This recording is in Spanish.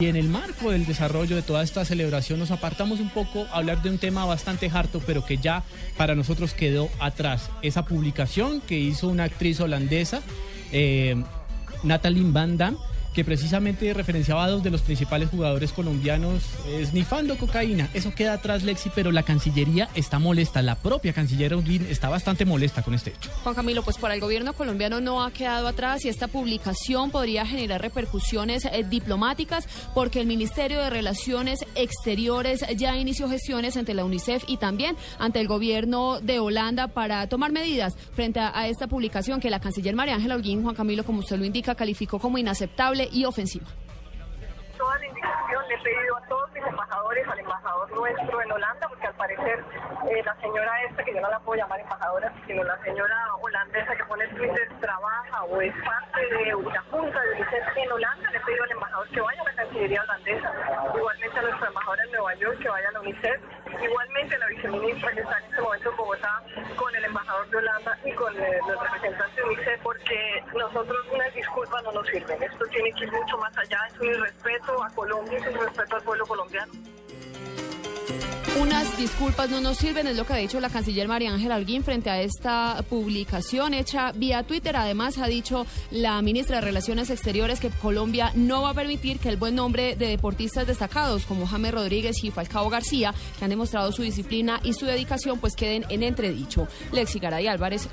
Y en el marco del desarrollo de toda esta celebración nos apartamos un poco a hablar de un tema bastante harto, pero que ya para nosotros quedó atrás. Esa publicación que hizo una actriz holandesa, eh, Natalie Van Damme, que precisamente referenciaba a dos de los principales jugadores colombianos esnifando cocaína. Eso queda atrás, Lexi, pero la Cancillería está molesta. La propia Canciller Udin está bastante molesta con este hecho. Juan Camilo, pues para el gobierno colombiano no ha quedado atrás y esta publicación podría generar repercusiones eh, diplomáticas porque el Ministerio de Relaciones Exteriores ya inició gestiones ante la UNICEF y también ante el gobierno de Holanda para tomar medidas frente a, a esta publicación que la canciller María Ángela Holguín, Juan Camilo, como usted lo indica, calificó como inaceptable y ofensiva. Toda la indicación le he pedido a todos mis embajadores, al embajador nuestro en Holanda, porque al parecer eh, la señora esta, que yo no la puedo llamar embajadora, sino la señora holandesa que pone Twitter trabaja o es parte de una junta de UNICEF en Holanda, le he pedido al embajador que vaya a la Cancillería holandesa, igualmente a nuestra embajadora en Nueva York que vaya a la UNICEF, igualmente a la viceministra que está en este momento en Bogotá embajador y con eh, los representantes de UNICEF, porque nosotros unas disculpas no nos sirven, esto tiene que ir mucho más allá, es un irrespeto a Colombia, es un respeto al pueblo colombiano. Unas disculpas no nos sirven, es lo que ha dicho la canciller María Ángela Alguín frente a esta publicación hecha vía Twitter. Además, ha dicho la ministra de Relaciones Exteriores que Colombia no va a permitir que el buen nombre de deportistas destacados como James Rodríguez y Falcao García, que han demostrado su disciplina y su dedicación, pues queden en entredicho. Lexi Garay Álvarez.